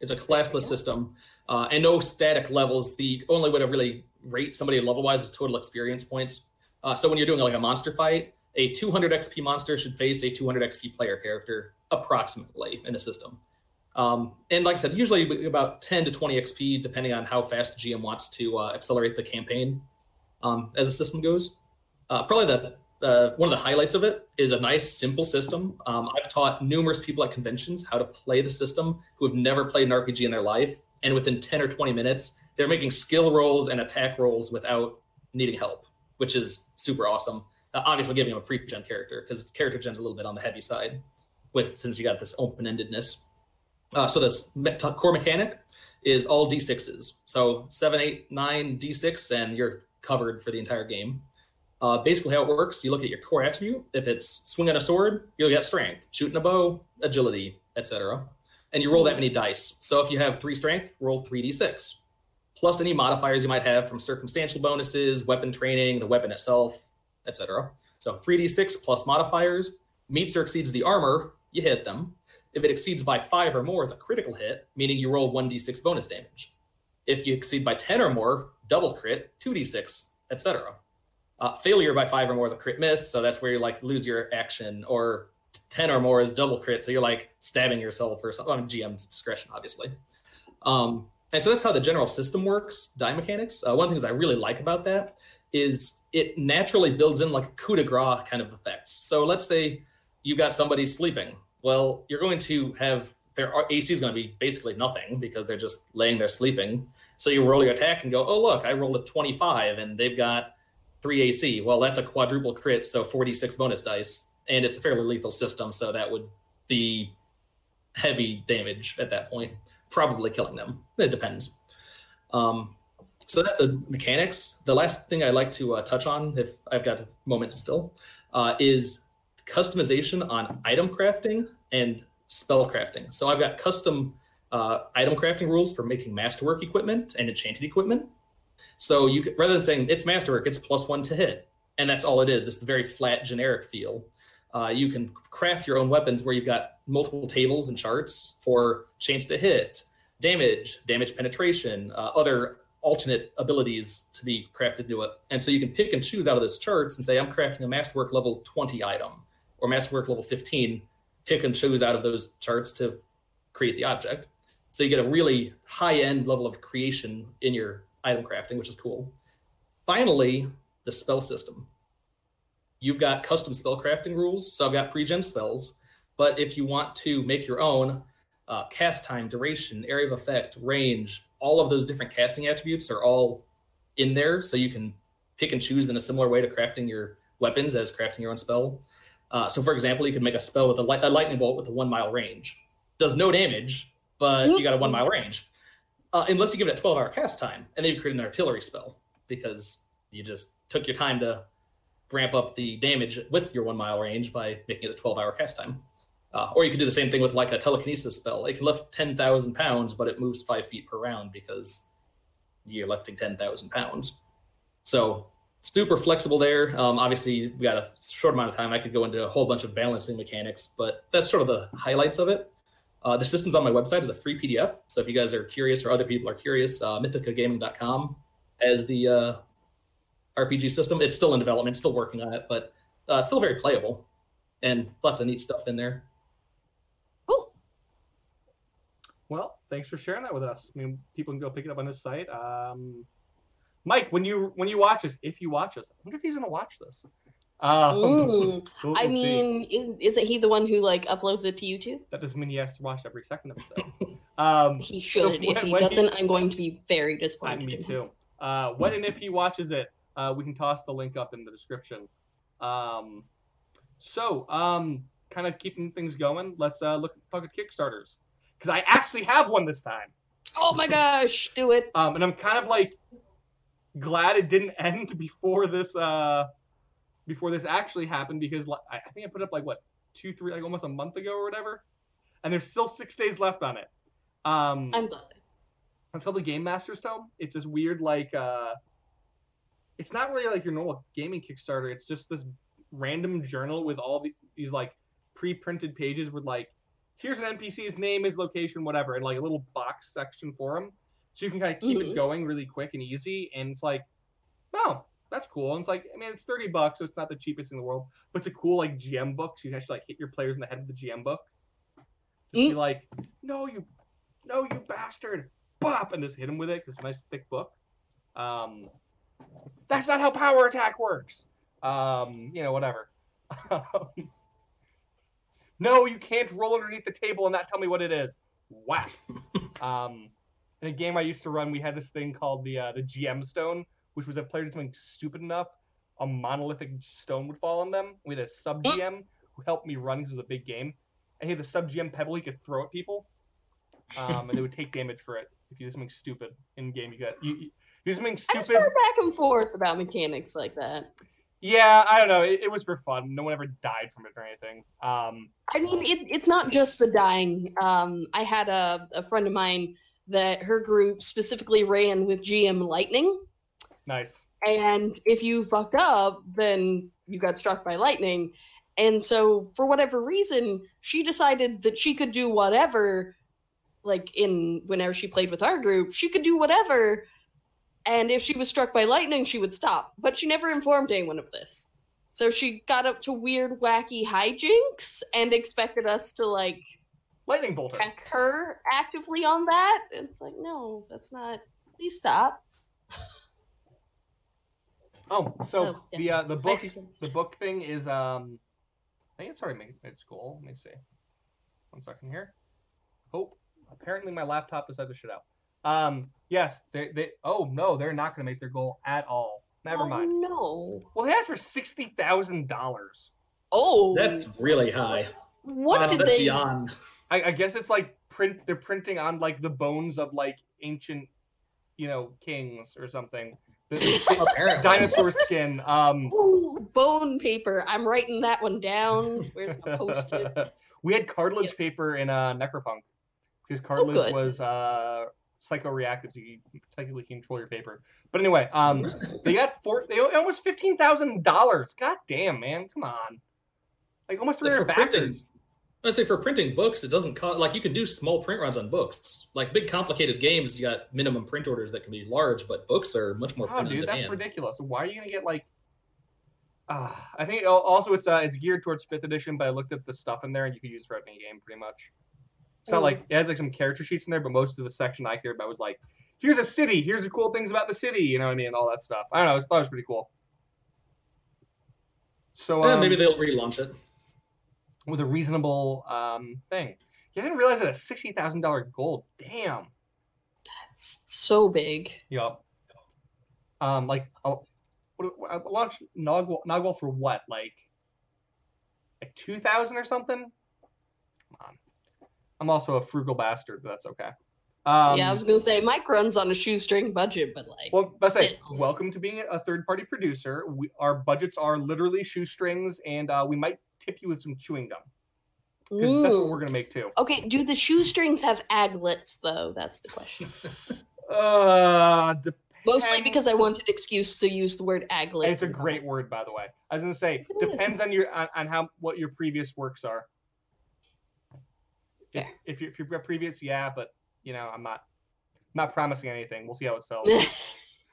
It's a classless Yeah. system, uh, and no static levels. The only way to really rate somebody level wise is total experience points. Uh, so when you're doing like a monster fight, a 200 XP monster should face a 200 XP player character approximately in the system. Um, and like I said, usually about 10 to 20 XP, depending on how fast the GM wants to uh, accelerate the campaign um, as the system goes. Uh, probably the uh, one of the highlights of it is a nice, simple system. Um, I've taught numerous people at conventions how to play the system who have never played an RPG in their life, and within 10 or 20 minutes, they're making skill rolls and attack rolls without needing help, which is super awesome. Uh, obviously, giving them a pre-gen character because character gen's a little bit on the heavy side, with since you got this open-endedness. Uh, so this me- core mechanic is all d6s. So seven, eight, nine d6, and you're covered for the entire game. Uh, basically, how it works: you look at your core attribute. If it's swinging a sword, you'll get strength. Shooting a bow, agility, etc. And you roll that many dice. So if you have three strength, roll three d6, plus any modifiers you might have from circumstantial bonuses, weapon training, the weapon itself, etc. So three d6 plus modifiers meets or exceeds the armor, you hit them. If it exceeds by five or more, it's a critical hit, meaning you roll one d6 bonus damage. If you exceed by 10 or more, double crit, 2d6, etc. Uh, failure by five or more is a crit miss, so that's where you like lose your action, or 10 or more is double crit, so you're like stabbing yourself or something on GM's discretion, obviously. Um, and so that's how the general system works, die mechanics. Uh, one of the things I really like about that is it naturally builds in like coup de grace kind of effects. So let's say you got somebody sleeping. Well, you're going to have their AC is going to be basically nothing because they're just laying there sleeping. So you roll your attack and go, oh look, I rolled a 25 and they've got three AC. Well, that's a quadruple crit, so 46 bonus dice, and it's a fairly lethal system, so that would be heavy damage at that point, probably killing them. It depends. Um, so that's the mechanics. The last thing I'd like to uh, touch on, if I've got a moment still, uh, is customization on item crafting and spell crafting. So I've got custom uh, item crafting rules for making masterwork equipment and enchanted equipment. So you could, rather than saying it's masterwork, it's plus one to hit, and that's all it is. It's the very flat, generic feel. Uh, you can craft your own weapons where you've got multiple tables and charts for chance to hit, damage, damage penetration, uh, other alternate abilities to be crafted into it. And so you can pick and choose out of those charts and say, I'm crafting a masterwork level 20 item or masterwork level 15. Pick and choose out of those charts to create the object. So you get a really high end level of creation in your item crafting, which is cool. Finally, the spell system. You've got custom spell crafting rules. So I've got pre gen spells. But if you want to make your own, uh, cast time, duration, area of effect, range, all of those different casting attributes are all in there. So you can pick and choose in a similar way to crafting your weapons as crafting your own spell. Uh, so, for example, you can make a spell with a, light, a lightning bolt with a one mile range. Does no damage, but you got a one mile range. Uh, unless you give it a 12 hour cast time, and then you create an artillery spell because you just took your time to ramp up the damage with your one mile range by making it a 12 hour cast time. Uh, or you could do the same thing with like a telekinesis spell. It can lift 10,000 pounds, but it moves five feet per round because you're lifting 10,000 pounds. So super flexible there. Um, obviously, we got a short amount of time. I could go into a whole bunch of balancing mechanics, but that's sort of the highlights of it. Uh, the system's on my website as a free PDF. So if you guys are curious or other people are curious, uh, mythicagaming.com as the uh, RPG system. It's still in development, still working on it, but uh, still very playable and lots of neat stuff in there. Cool. Well, thanks for sharing that with us. I mean, people can go pick it up on his site. Um, Mike, when you when you watch us, if you watch us, I wonder if he's gonna watch this. Um, Mm. we'll- I see. mean, isn't, isn't he the one who like uploads it to YouTube? that doesn't mean he has to watch every second of it. Though. um, He should. when- if he doesn't, I'm going to be very disappointed. me too. Uh, when and if he watches it, uh, we can toss the link up in the description. Um, so, um, kind of keeping things going. Let's uh, look talk at Kickstarters because I actually have one this time. Oh my gosh, do it. Um, and I'm kind of like glad it didn't end before this uh before this actually happened because like, I I think I put up like what two three like almost a month ago or whatever, and there's still six days left on it. Um, I'm glad. it's called the Game Master's Tome. It's this weird like uh it's not really like your normal gaming Kickstarter. It's just this random journal with all the, these like pre-printed pages with like here's an NPC's name, his location, whatever, and like a little box section for him. So you can kind of keep it Mhm. going really quick and easy. And it's like, oh, that's cool. And it's like, I mean, it's 30 bucks, so it's not the cheapest in the world, but it's a cool like GM book. So you actually like hit your players in the head with the GM book. Just be Mm. like, no, you no, you bastard. Bop, and just hit him with it because it's a nice thick book. Um, that's not how power attack works. Um, you know, whatever. no, you can't roll underneath the table and not tell me what it is. Whack. um, in a game I used to run, we had this thing called the uh, the GM stone, which was if players did something stupid enough, a monolithic stone would fall on them. We had a sub GM who helped me run because it was a big game, and he had the sub GM pebble he could throw at people, um, and they would take damage for it if you did something stupid in game. You got you, you do something stupid. sort of back and forth about mechanics like that. Yeah, I don't know. It, it was for fun. No one ever died from it or anything. Um, I mean, it, it's not just the dying. Um, I had a, a friend of mine that her group specifically ran with GM Lightning, nice. and if you fucked up, then you got struck by lightning. And so, for whatever reason, she decided that she could do whatever. Like in whenever she played with our group, she could do whatever, and if she was struck by lightning, she would stop. But she never informed anyone of this. So she got up to weird, wacky hijinks and expected us to like Lightning bolter. check her actively on that. It's like, no, that's not. Please stop. Oh, so Oh, yeah. the uh, the book the book thing is um, I think it's already made its goal. Let me see. One second here. Oh, apparently my laptop decided to shut out. Um, yes, they they. Oh no, they're not going to make their goal at all. Never oh, mind. No. Well, they asked for sixty thousand dollars. Oh, That's really high. what that's, did that's they? beyond. I, I guess it's like print. They're printing on like the bones of like ancient, you know, kings or something. The, the Apparently. dinosaur skin. Um, Ooh, bone paper. I'm writing that one down. Where's my post-it? we had cartilage Yep. paper in uh, Necropunk because cartilage good. was uh, psychoreactive, so you technically can control your paper. But anyway, um, they got four. They almost fifteen thousand dollars. God damn, man, come on! Like almost three But for printing- backers. I say for printing books, it doesn't cost like you can do small print runs on books. Like big complicated games, you got minimum print orders that can be large, but books are much more Oh, dude, that's demand. ridiculous. Why are you gonna get like? Uh, I think also it's uh, it's geared towards fifth edition, but I looked at the stuff in there and you could use it for any game pretty much. It's not Mm. like it has like some character sheets in there, but most of the section I cared about was like, here's a city, here's the cool things about the city, you know what I mean, all that stuff. I don't know, I thought it was pretty cool. So Yeah, um, maybe they'll relaunch it. With a reasonable um, thing. Yeah, I didn't realize that a sixty thousand dollar goal. Damn. It's so big. Yup. Um, like a, what, a launch Nogwall for what? Like, like two thousand or something? Come on. I'm also a frugal bastard, but that's okay. Um, yeah, I was gonna say Mike runs on a shoestring budget, but like, Well, that's it. still. Welcome to being a third-party producer. We, our budgets are literally shoestrings, and uh, we might tip you with some chewing gum because that's what we're gonna make too. Okay, do the shoestrings have aglets though? That's the question. Uh, Mostly because I wanted excuse to use the word aglet. And it's a great word, by the way. I was gonna say It depends on your on, on how what your previous works are. If, Fair. if you if you've got previous, yeah, but you know I'm not not promising anything. We'll see how it sells.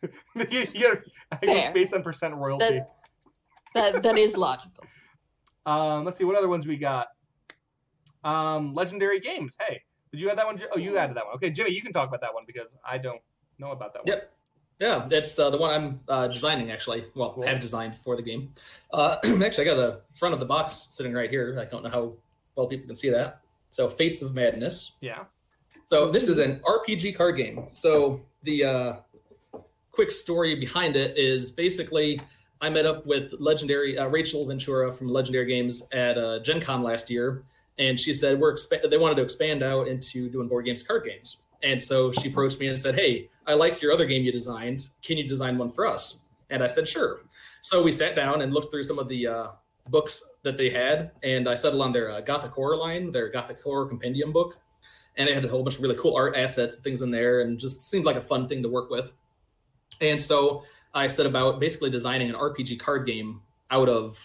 you, you, I think it's based on percent royalty. that that is logical. Um, let's see what other ones we got. Um, legendary games. Hey, did you add that one? Oh, you added that one. Okay, Jimmy, you can talk about that one because I don't know about that one. Yep. Yeah, that's uh, the one I'm uh, designing actually. Well, Cool. have designed for the game. Uh, actually, I got the front of the box sitting right here. I don't know how well people can see that. So, Fates of Madness. Yeah. So this is an RPG card game. So the uh, quick story behind it is basically I met up with legendary uh, Rachel Ventura from Legendary Games at uh, Gen Con last year, and she said we're expa- they wanted to expand out into doing board games, card games. And so she approached me and said, "Hey, I like your other game you designed. Can you design one for us?" And I said, "Sure." So we sat down and looked through some of the uh, books that they had, and I settled on their uh, Gothic Horror line, their Gothic Horror Compendium book and it had a whole bunch of really cool art assets and things in there and just seemed like a fun thing to work with and so i set about basically designing an rpg card game out of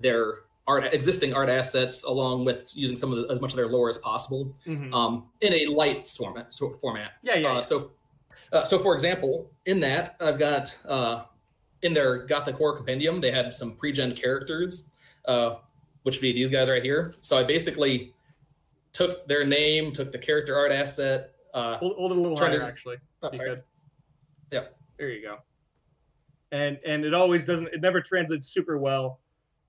their art existing art assets along with using some of the, as much of their lore as possible Mhm. um, in a light format format Yeah, yeah. uh, yeah. so, uh, so for example, in that I've got uh, in their Gothic Horror Compendium, they had some pre-gen characters, uh, which would be these guys right here. So I basically took their name, took the character art asset. Uh, hold, hold it a little higher, to- actually. oh, You sorry. could. Yep. There you go. And and it always doesn't. It never translates super well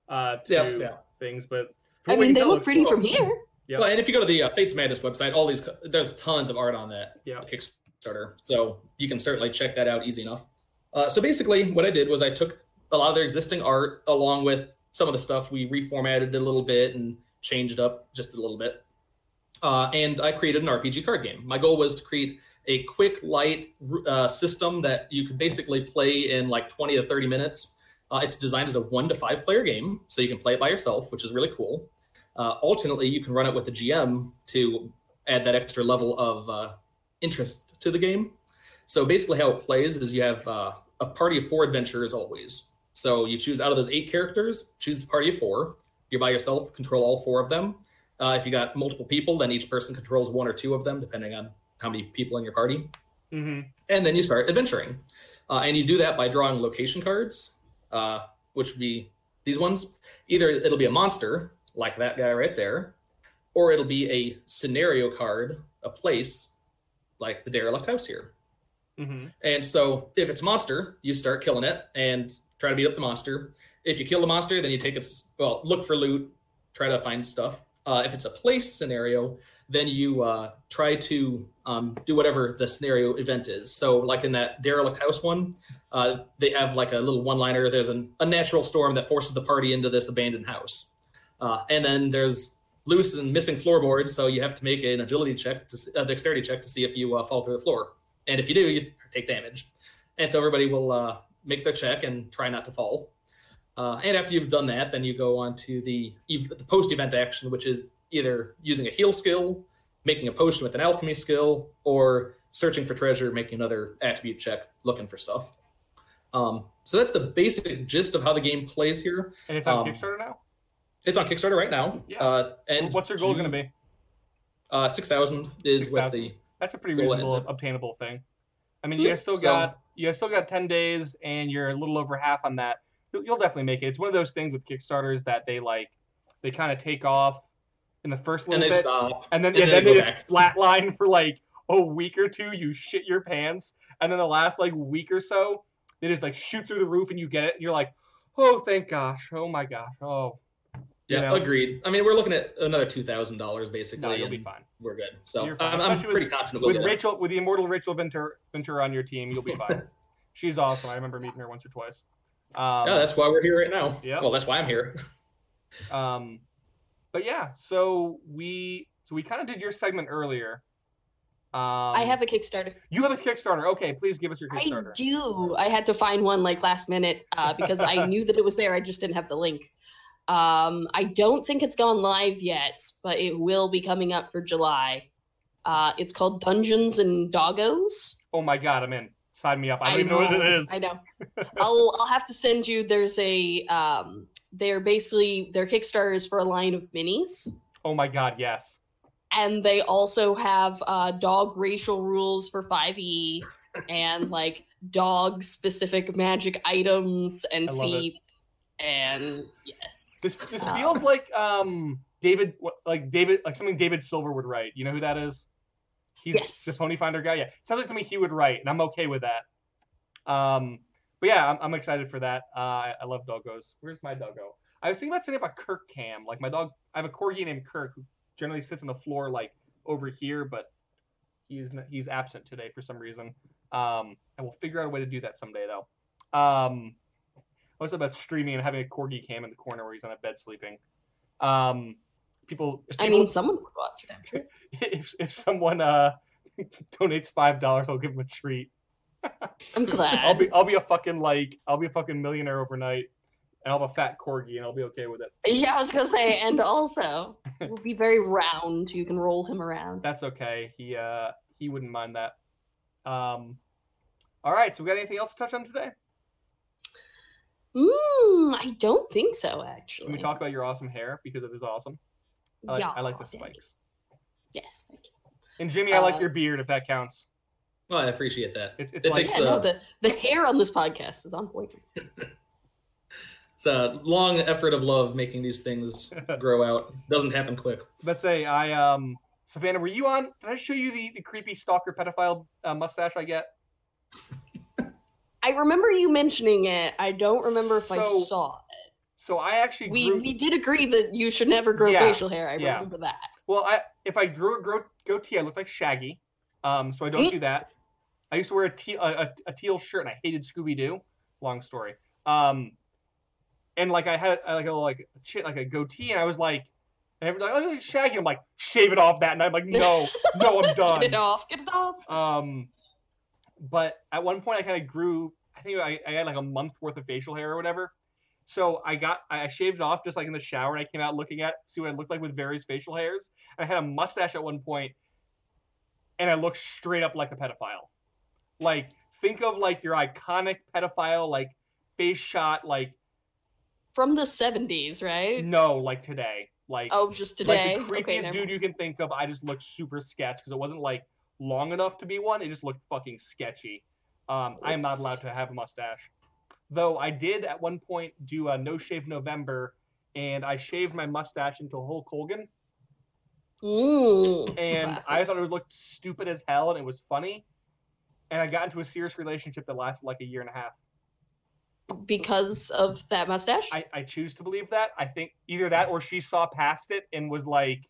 uh, to Yeah, yeah. things, but I mean, they tell, look pretty cool. from here. Yep. Well, and if you go to the uh, Fates Madness website, all these there's tons of art on that Yeah. Kickstarter, so you can certainly check that out easy enough. Uh, so basically, what I did was I took a lot of their existing art along with some of the stuff we reformatted it a little bit and changed up just a little bit, uh, and I created an RPG card game. My goal was to create a quick, light uh, system that you can basically play in like 20 to 30 minutes. Uh, it's designed as a one to five player game, so you can play it by yourself, which is really cool. Uh, alternately, you can run it with the GM to add that extra level of uh, interest to the game. So basically, how it plays is you have uh, a party of four adventurers always. So you choose out of those eight characters, choose a party of four. You're by yourself, control all four of them. Uh, if you got multiple people, then each person controls one or two of them, depending on how many people in your party. Mhm. And then you start adventuring. Uh, and you do that by drawing location cards, uh, which would be these ones. Either it'll be a monster, like that guy right there, or it'll be a scenario card, a place, like the derelict house here. Mhm. And so if it's a monster, you start killing it and try to beat up the monster. If you kill the monster, then you take its, well, look for loot, try to find stuff. Uh, if it's a place scenario, then you uh, try to um, do whatever the scenario event is. So, like in that derelict house one, uh, they have like a little one liner. There's an unnatural storm that forces the party into this abandoned house. Uh, and then there's loose and missing floorboards. So, you have to make an agility check, to, a dexterity check to see if you uh, fall through the floor. And if you do, you take damage. And so, everybody will uh, make their check and try not to fall. Uh, and after you've done that, then you go on to the, the post event action, which is either using a heal skill, making a potion with an alchemy skill, or searching for treasure, making another attribute check, looking for stuff. Um, so that's the basic gist of how the game plays here. And it's on Um, Kickstarter now. It's on Kickstarter right now. Yeah. Uh, and What's your goal going to be? Uh, Six thousand is 6,000. what the That's a pretty reasonable, obtainable thing. I mean, you Yeah. guys still So- got you still got ten days, and you're a little over half on that. You'll, you'll definitely make it. It's one of those things with Kickstarters that they like, they kind of take off in the first and little they bit, stop. and then and yeah, then then they they just flatline for like a week or two. You shit your pants, and then the last like week or so, they just like shoot through the roof, and you get it, and you're like, oh, thank gosh, oh my gosh, oh, Yeah, you know. agreed. I mean, we're looking at another two thousand dollars basically. no, you'll be fine. We're good. So I'm, I'm pretty with- confident we'll with it. Rachel, with the immortal Rachel Ventura, Ventura on your team, you'll be fine. She's awesome. I remember meeting her once or twice. Um, yeah, that's why we're here right now. Yeah. Well, that's why I'm here. Um, but yeah, so we so we kind of did your segment earlier. Um, I have a Kickstarter. You have a Kickstarter. Okay, please give us your Kickstarter. I do. I had to find one like last minute uh, because I knew that it was there. I just didn't have the link. Um, I don't think it's gone live yet, but it will be coming up for July. Uh, it's called Dungeons and Doggos. Oh my god, I'm in. Sign me up. I don't even know what it is. I know. I'll I'll have to send you. There's a um. They're basically their Kickstarter is for a line of minis, Oh my god, yes. and they also have uh, dog racial rules for 5e, and like dog specific magic items and I love it. feats, and yes. This this Wow. feels like um David like David like something David Silver would write. You know who that is? He's Yes. the Pony Finder guy. Yeah, sounds like something he would write, and I'm okay with that. Um, but yeah, I'm, I'm excited for that. Uh, I, I love doggos. Where's my doggo? I was thinking about setting up a Kirk cam. Like my dog, I have a corgi named Kirk who generally sits on the floor like over here, but he's he's absent today for some reason. Um, and we'll figure out a way to do that someday though. Um, I was about streaming and having a corgi cam in the corner where he's on a bed sleeping. Um, people, if I mean, someone would watch it. I'm sure. if if someone uh donates five dollars, I'll give him a treat. I'm glad. I'll be I'll be a fucking like I'll be a fucking millionaire overnight, and I'll have a fat corgi, and I'll be okay with it. yeah, I was gonna say, and also will be very round. You can roll him around. That's okay. He uh he wouldn't mind that. Um, all right. So we got anything else to touch on today? Mm, I don't think so, actually. Can we talk about your awesome hair because it is awesome? I like, yeah, I like the spikes. Yes, thank you. And Jimmy, I like Uh, your beard if that counts. Well, I appreciate that. It's it's it like takes Yeah, uh, no, the the hair on this podcast is on point. it's a long effort of love making these things grow out. Doesn't happen quick. let's say I um Savannah, were you on? Did I show you the the creepy stalker pedophile uh, mustache I get? I remember you mentioning it. I don't remember if I saw it. So I actually We grew, we did agree that you should never grow Yeah, facial hair. I yeah. remember that. well I if I grew a grow, goatee I look like Shaggy, um so I don't do that. I used to wear a teal a, a, a teal shirt and I hated Scooby Doo. Long story. Um, and like I had like a like a like a goatee and I was like, and everyone's like, oh, Shaggy. I'm like, shave it off that, and I'm like, no, no, I'm done. Get it off. Get it off. Um, but at one point, I kind of grew. I think I, I had like a month worth of facial hair or whatever. So I got I shaved it off just like in the shower, and I came out looking at see what I looked like with various facial hairs. I had a mustache at one point, and I looked straight up like a pedophile. Like think of like your iconic pedophile like face shot like From the seventies, right? no like today like Oh, just today. like the creepiest okay, dude you can think of. I just looked super sketch because it wasn't like long enough to be one. It just looked fucking sketchy. Um, I am not allowed to have a mustache, though. I did at one point do a no shave November, and I shaved my mustache into a Hulk Hogan, Ooh, and classic. I thought it would look stupid as hell, and it was funny. And I got into a serious relationship that lasted like a year and a half. because of that mustache. I, I choose to believe that. I think either that or she saw past it and was like,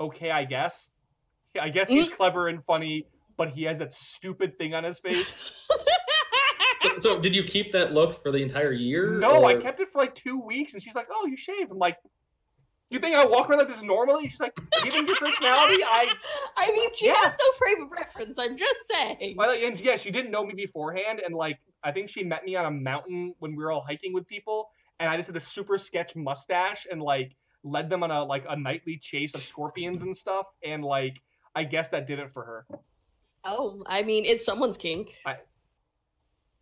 okay, I guess. I guess he's mm-hmm. clever and funny, but he has that stupid thing on his face. So, so did you keep that look for the entire year? no, I kept it for like two weeks, and she's like, oh, you shaved. I'm like, you think I walk around like this normally? She's like, given your personality, I, I mean, she Yeah. has no frame of reference. I'm just saying. I like, and yeah, she didn't know me beforehand, and like, I think she met me on a mountain when we were all hiking with people, and I just had a super sketch mustache and like led them on a like a nightly chase of scorpions and stuff, and like, I guess that did it for her. Oh, I mean, it's someone's kink.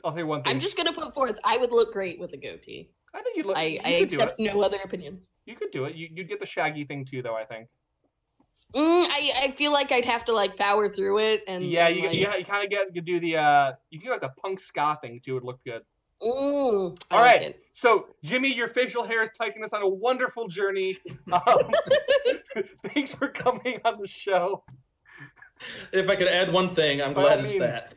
I'll say one thing. I'm just gonna put forth. I would look great with a goatee. I think you'd look. I, you I could do it. accept no other opinions. You could do it. You, you'd get the shaggy thing too, though. I think. Mm, I, I feel like I'd have to like power through it and yeah, and, you, like, you, you kind of get you do the uh you can do like the punk ska thing too. it Would look good. Mm, I All like right. it. So, Jimmy, your facial hair is taking us on a wonderful journey. Um, thanks for coming on the show. If I could add one thing, I'm By glad it's means. that.